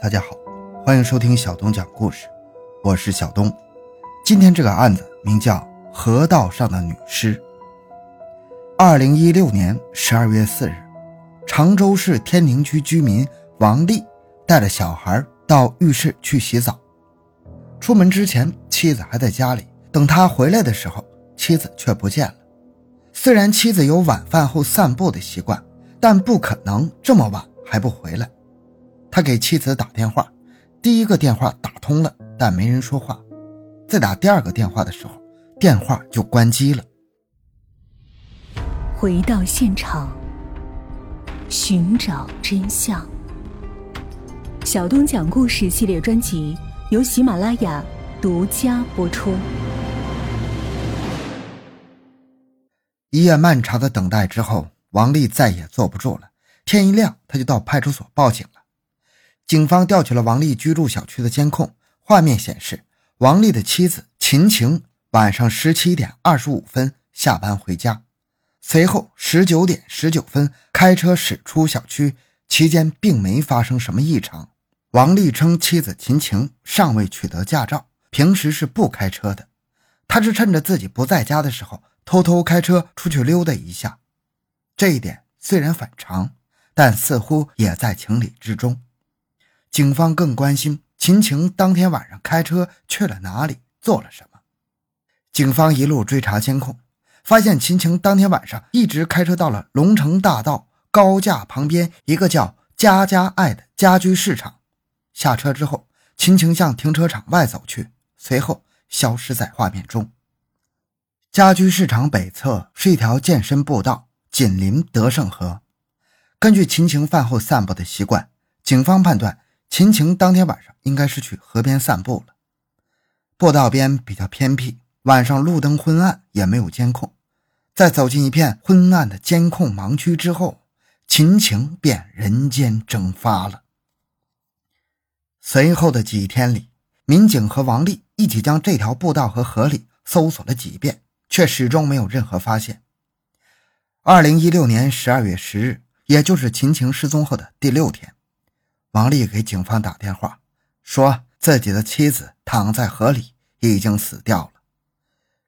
大家好，欢迎收听小东讲故事，我是小东。今天这个案子名叫《河道上的女尸》。二零一六年十二月四日，常州市天宁区居民王丽带着小孩到浴室去洗澡。出门之前，妻子还在家里。等他回来的时候，妻子却不见了。虽然妻子有晚饭后散步的习惯，但不可能这么晚还不回来。他给妻子打电话，第一个电话打通了，但没人说话。在打第二个电话的时候，电话就关机了。回到现场，寻找真相。小东讲故事系列专辑由喜马拉雅独家播出。一夜漫长的等待之后，王丽再也坐不住了。天一亮，他就到派出所报警了。警方调取了王丽居住小区的监控，画面显示，王丽的妻子秦晴晚上十七点二十五分下班回家，随后十九点十九分开车驶出小区，期间并没发生什么异常。王丽称，妻子秦晴尚未取得驾照，平时是不开车的，他是趁着自己不在家的时候偷偷开车出去溜达一下。这一点虽然反常，但似乎也在情理之中。警方更关心秦晴当天晚上开车去了哪里，做了什么。警方一路追查监控，发现秦晴当天晚上一直开车到了龙城大道高架旁边一个叫“家家爱”的家居市场。下车之后，秦晴向停车场外走去，随后消失在画面中。家居市场北侧是一条健身步道，紧邻德胜河。根据秦晴饭后散步的习惯，警方判断。秦晴当天晚上应该是去河边散步了。步道边比较偏僻，晚上路灯昏暗，也没有监控。在走进一片昏暗的监控盲区之后，秦晴便人间蒸发了。随后的几天里，民警和王丽一起将这条步道和河里搜索了几遍，却始终没有任何发现。二零一六年十二月十日，也就是秦晴失踪后的第六天。王丽给警方打电话，说自己的妻子躺在河里，已经死掉了。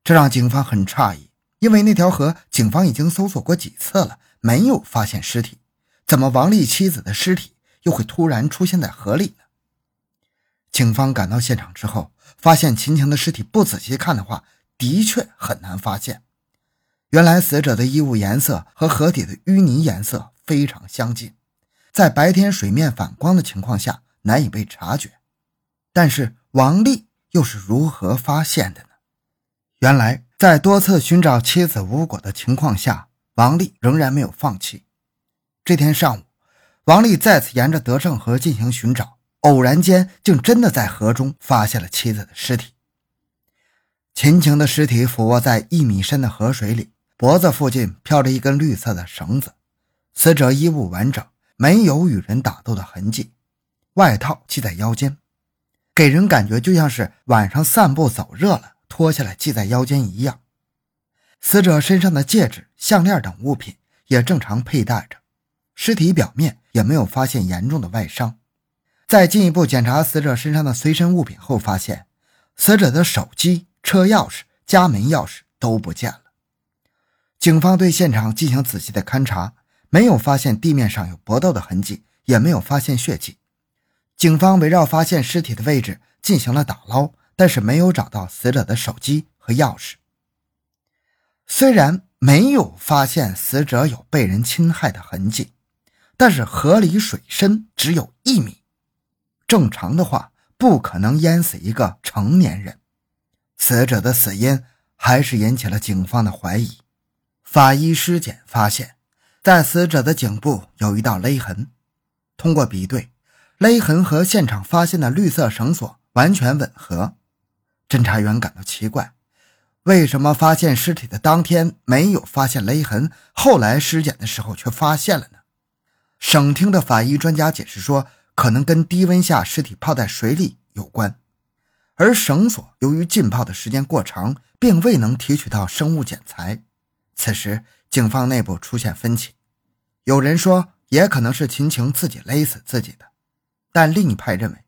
这让警方很诧异，因为那条河警方已经搜索过几次了，没有发现尸体，怎么王丽妻子的尸体又会突然出现在河里呢？警方赶到现场之后，发现秦晴的尸体，不仔细看的话，的确很难发现。原来死者的衣物颜色和河底的淤泥颜色非常相近。在白天水面反光的情况下难以被察觉，但是王丽又是如何发现的呢？原来，在多次寻找妻子无果的情况下，王丽仍然没有放弃。这天上午，王丽再次沿着德胜河进行寻找，偶然间竟真的在河中发现了妻子的尸体。秦晴的尸体俯卧在一米深的河水里，脖子附近飘着一根绿色的绳子，死者衣物完整。没有与人打斗的痕迹，外套系在腰间，给人感觉就像是晚上散步走热了，脱下来系在腰间一样。死者身上的戒指、项链等物品也正常佩戴着，尸体表面也没有发现严重的外伤。在进一步检查死者身上的随身物品后，发现死者的手机、车钥匙、家门钥匙都不见了。警方对现场进行仔细的勘查。没有发现地面上有搏斗的痕迹，也没有发现血迹。警方围绕发现尸体的位置进行了打捞，但是没有找到死者的手机和钥匙。虽然没有发现死者有被人侵害的痕迹，但是河里水深只有一米，正常的话不可能淹死一个成年人。死者的死因还是引起了警方的怀疑。法医尸检发现。在死者的颈部有一道勒痕，通过比对，勒痕和现场发现的绿色绳索完全吻合。侦查员感到奇怪，为什么发现尸体的当天没有发现勒痕，后来尸检的时候却发现了呢？省厅的法医专家解释说，可能跟低温下尸体泡在水里有关，而绳索由于浸泡的时间过长，并未能提取到生物检材。此时。警方内部出现分歧，有人说也可能是秦晴自己勒死自己的。但另一派认为，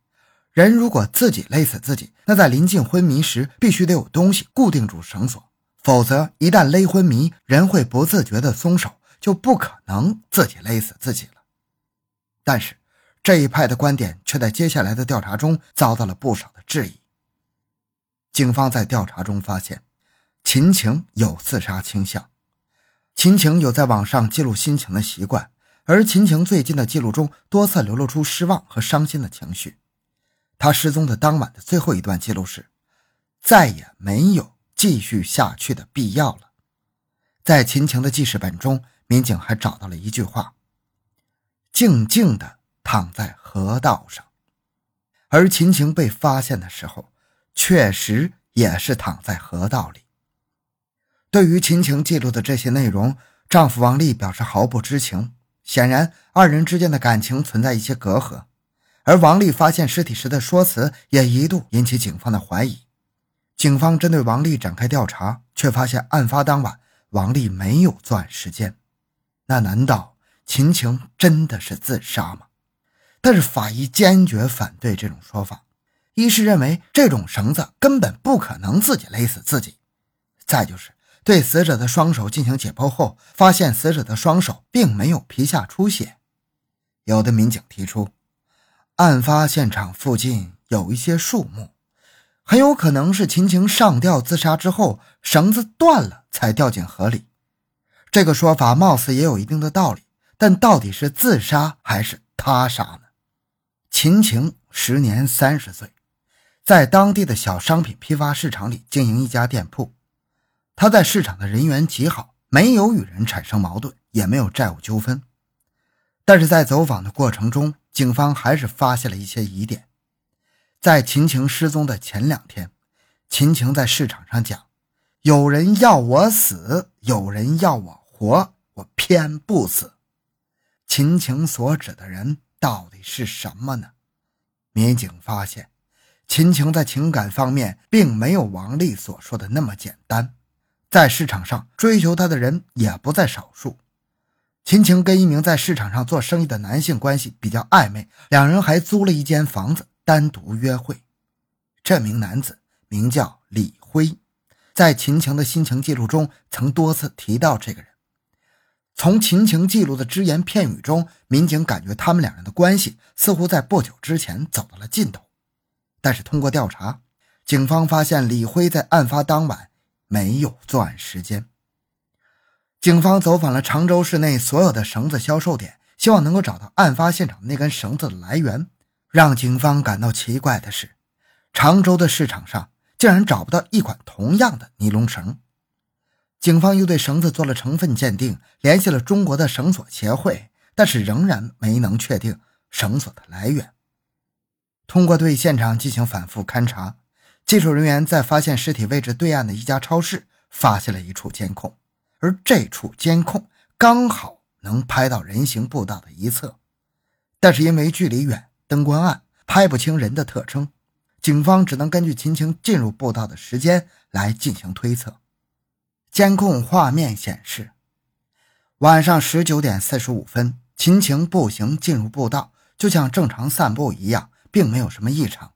人如果自己勒死自己，那在临近昏迷时必须得有东西固定住绳索，否则一旦勒昏迷，人会不自觉地松手，就不可能自己勒死自己了。但是这一派的观点却在接下来的调查中遭到了不少的质疑。警方在调查中发现，秦晴有自杀倾向。秦晴有在网上记录心情的习惯，而秦晴最近的记录中多次流露出失望和伤心的情绪。他失踪的当晚的最后一段记录是：“再也没有继续下去的必要了。”在秦晴的记事本中，民警还找到了一句话：“静静地躺在河道上。”而秦晴被发现的时候，确实也是躺在河道里。对于秦晴记录的这些内容，丈夫王丽表示毫不知情。显然，二人之间的感情存在一些隔阂。而王丽发现尸体时的说辞也一度引起警方的怀疑。警方针对王丽展开调查，却发现案发当晚王丽没有作案时间。那难道秦晴真的是自杀吗？但是法医坚决反对这种说法。一是认为这种绳子根本不可能自己勒死自己，再就是。对死者的双手进行解剖后，发现死者的双手并没有皮下出血。有的民警提出，案发现场附近有一些树木，很有可能是秦晴上吊自杀之后，绳子断了才掉进河里。这个说法貌似也有一定的道理，但到底是自杀还是他杀呢？秦晴时年三十岁，在当地的小商品批发市场里经营一家店铺。他在市场的人缘极好，没有与人产生矛盾，也没有债务纠纷。但是在走访的过程中，警方还是发现了一些疑点。在秦晴失踪的前两天，秦晴在市场上讲：“有人要我死，有人要我活，我偏不死。”秦晴所指的人到底是什么呢？民警发现，秦晴在情感方面并没有王丽所说的那么简单。在市场上追求她的人也不在少数。秦晴跟一名在市场上做生意的男性关系比较暧昧，两人还租了一间房子单独约会。这名男子名叫李辉，在秦晴的心情记录中曾多次提到这个人。从秦晴记录的只言片语中，民警感觉他们两人的关系似乎在不久之前走到了尽头。但是通过调查，警方发现李辉在案发当晚。没有作案时间。警方走访了常州市内所有的绳子销售点，希望能够找到案发现场那根绳子的来源。让警方感到奇怪的是，常州的市场上竟然找不到一款同样的尼龙绳。警方又对绳子做了成分鉴定，联系了中国的绳索协会，但是仍然没能确定绳索的来源。通过对现场进行反复勘查。技术人员在发现尸体位置对岸的一家超市发现了一处监控，而这处监控刚好能拍到人行步道的一侧，但是因为距离远、灯光暗，拍不清人的特征。警方只能根据秦晴进入步道的时间来进行推测。监控画面显示，晚上十九点四十五分，秦晴步行进入步道，就像正常散步一样，并没有什么异常。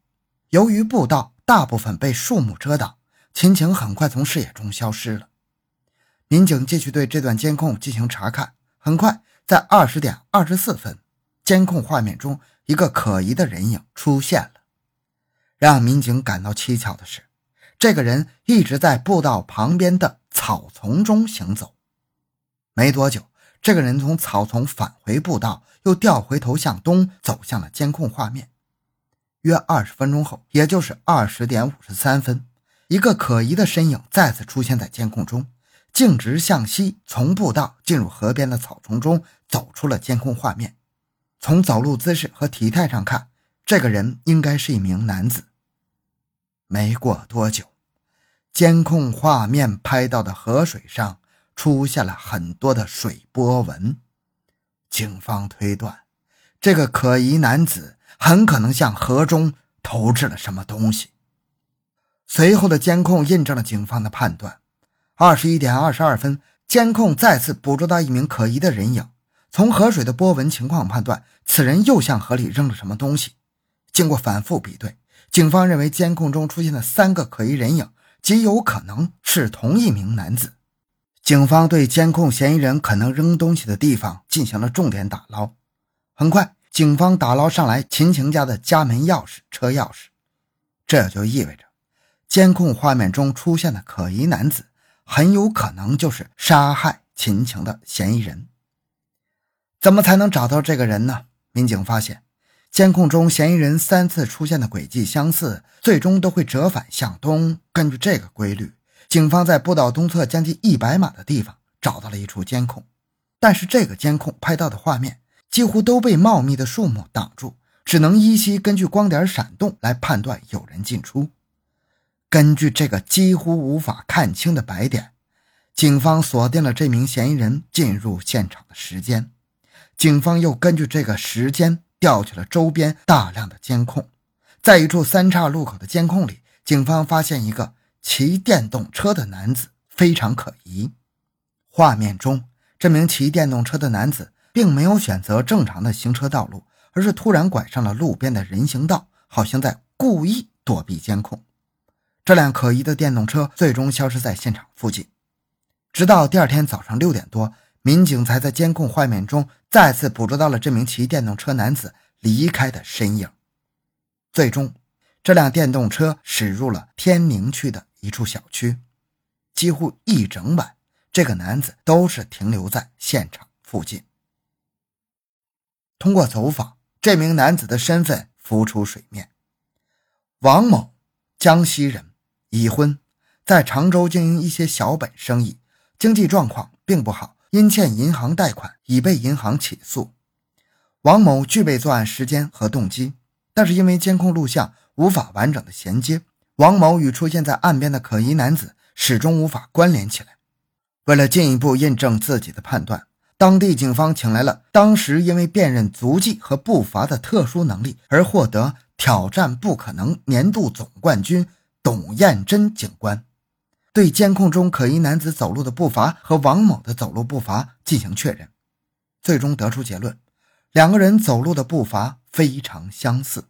由于步道。大部分被树木遮挡，秦晴很快从视野中消失了。民警继续对这段监控进行查看，很快在二十点二十四分，监控画面中一个可疑的人影出现了。让民警感到蹊跷的是，这个人一直在步道旁边的草丛中行走。没多久，这个人从草丛返回步道，又掉回头向东走向了监控画面。约二十分钟后，也就是二十点五十三分，一个可疑的身影再次出现在监控中，径直向西，从步道进入河边的草丛中，走出了监控画面。从走路姿势和体态上看，这个人应该是一名男子。没过多久，监控画面拍到的河水上出现了很多的水波纹，警方推断，这个可疑男子。很可能向河中投掷了什么东西。随后的监控印证了警方的判断。二十一点二十二分，监控再次捕捉到一名可疑的人影，从河水的波纹情况判断，此人又向河里扔了什么东西。经过反复比对，警方认为监控中出现的三个可疑人影极有可能是同一名男子。警方对监控嫌疑人可能扔东西的地方进行了重点打捞。很快，警方打捞上来秦晴家的家门钥匙、车钥匙，这就意味着监控画面中出现的可疑男子很有可能就是杀害秦晴的嫌疑人。怎么才能找到这个人呢？民警发现，监控中嫌疑人三次出现的轨迹相似，最终都会折返向东。根据这个规律。警方在步道东侧将近一百码的地方找到了一处监控，但是这个监控拍到的画面几乎都被茂密的树木挡住，只能依稀根据光点闪动来判断有人进出。根据这个几乎无法看清的白点，警方锁定了这名嫌疑人进入现场的时间。警方又根据这个时间调取了周边大量的监控，在一处三岔路口的监控里，警方发现一个。骑电动车的男子非常可疑。画面中，这名骑电动车的男子并没有选择正常的行车道路，而是突然拐上了路边的人行道，好像在故意躲避监控。这辆可疑的电动车最终消失在现场附近。直到第二天早上六点多，民警才在监控画面中再次捕捉到了这名骑电动车男子离开的身影。最终，这辆电动车驶入了天明区的。一处小区，几乎一整晚，这个男子都是停留在现场附近。通过走访，这名男子的身份浮出水面：王某，江西人，已婚，在常州经营一些小本生意，经济状况并不好，因欠银行贷款已被银行起诉。王某具备作案时间和动机，但是因为监控录像无法完整的衔接。王某与出现在岸边的可疑男子始终无法关联起来。为了进一步印证自己的判断，当地警方请来了当时因为辨认足迹和步伐的特殊能力而获得“挑战不可能”年度总冠军董艳珍警官，对监控中可疑男子走路的步伐和王某的走路步伐进行确认，最终得出结论：两个人走路的步伐非常相似。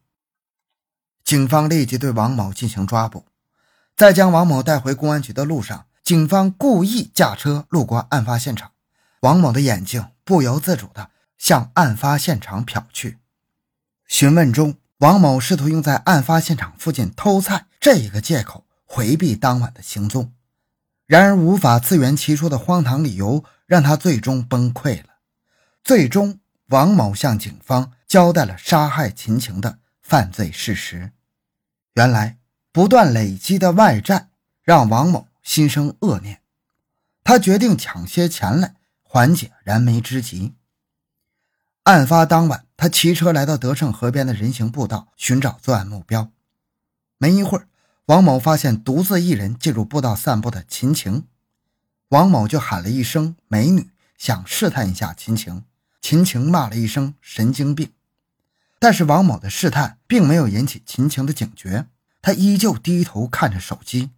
警方立即对王某进行抓捕，在将王某带回公安局的路上，警方故意驾车路过案发现场，王某的眼睛不由自主地向案发现场瞟去。询问中，王某试图用在案发现场附近偷菜这一个借口回避当晚的行踪，然而无法自圆其说的荒唐理由让他最终崩溃了。最终，王某向警方交代了杀害秦晴的犯罪事实。原来不断累积的外债让王某心生恶念，他决定抢些钱来缓解燃眉之急。案发当晚，他骑车来到德胜河边的人行步道寻找作案目标。没一会儿，王某发现独自一人进入步道散步的秦晴，王某就喊了一声“美女”，想试探一下秦晴。秦晴骂了一声“神经病”。但是王某的试探并没有引起秦晴的警觉，他依旧低头看着手机，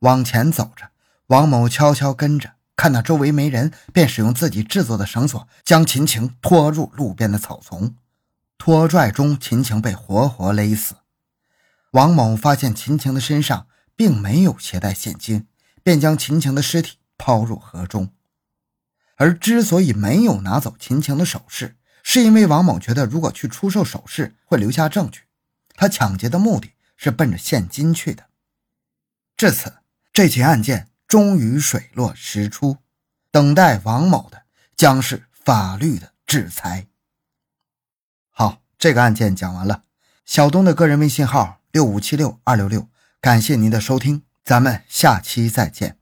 往前走着。王某悄悄跟着，看到周围没人，便使用自己制作的绳索将秦晴拖入路边的草丛。拖拽中，秦晴被活活勒死。王某发现秦晴的身上并没有携带现金，便将秦晴的尸体抛入河中。而之所以没有拿走秦晴的首饰，是因为王某觉得，如果去出售首饰会留下证据，他抢劫的目的是奔着现金去的。至此，这起案件终于水落石出，等待王某的将是法律的制裁。好，这个案件讲完了。小东的个人微信号六五七六二六六，感谢您的收听，咱们下期再见。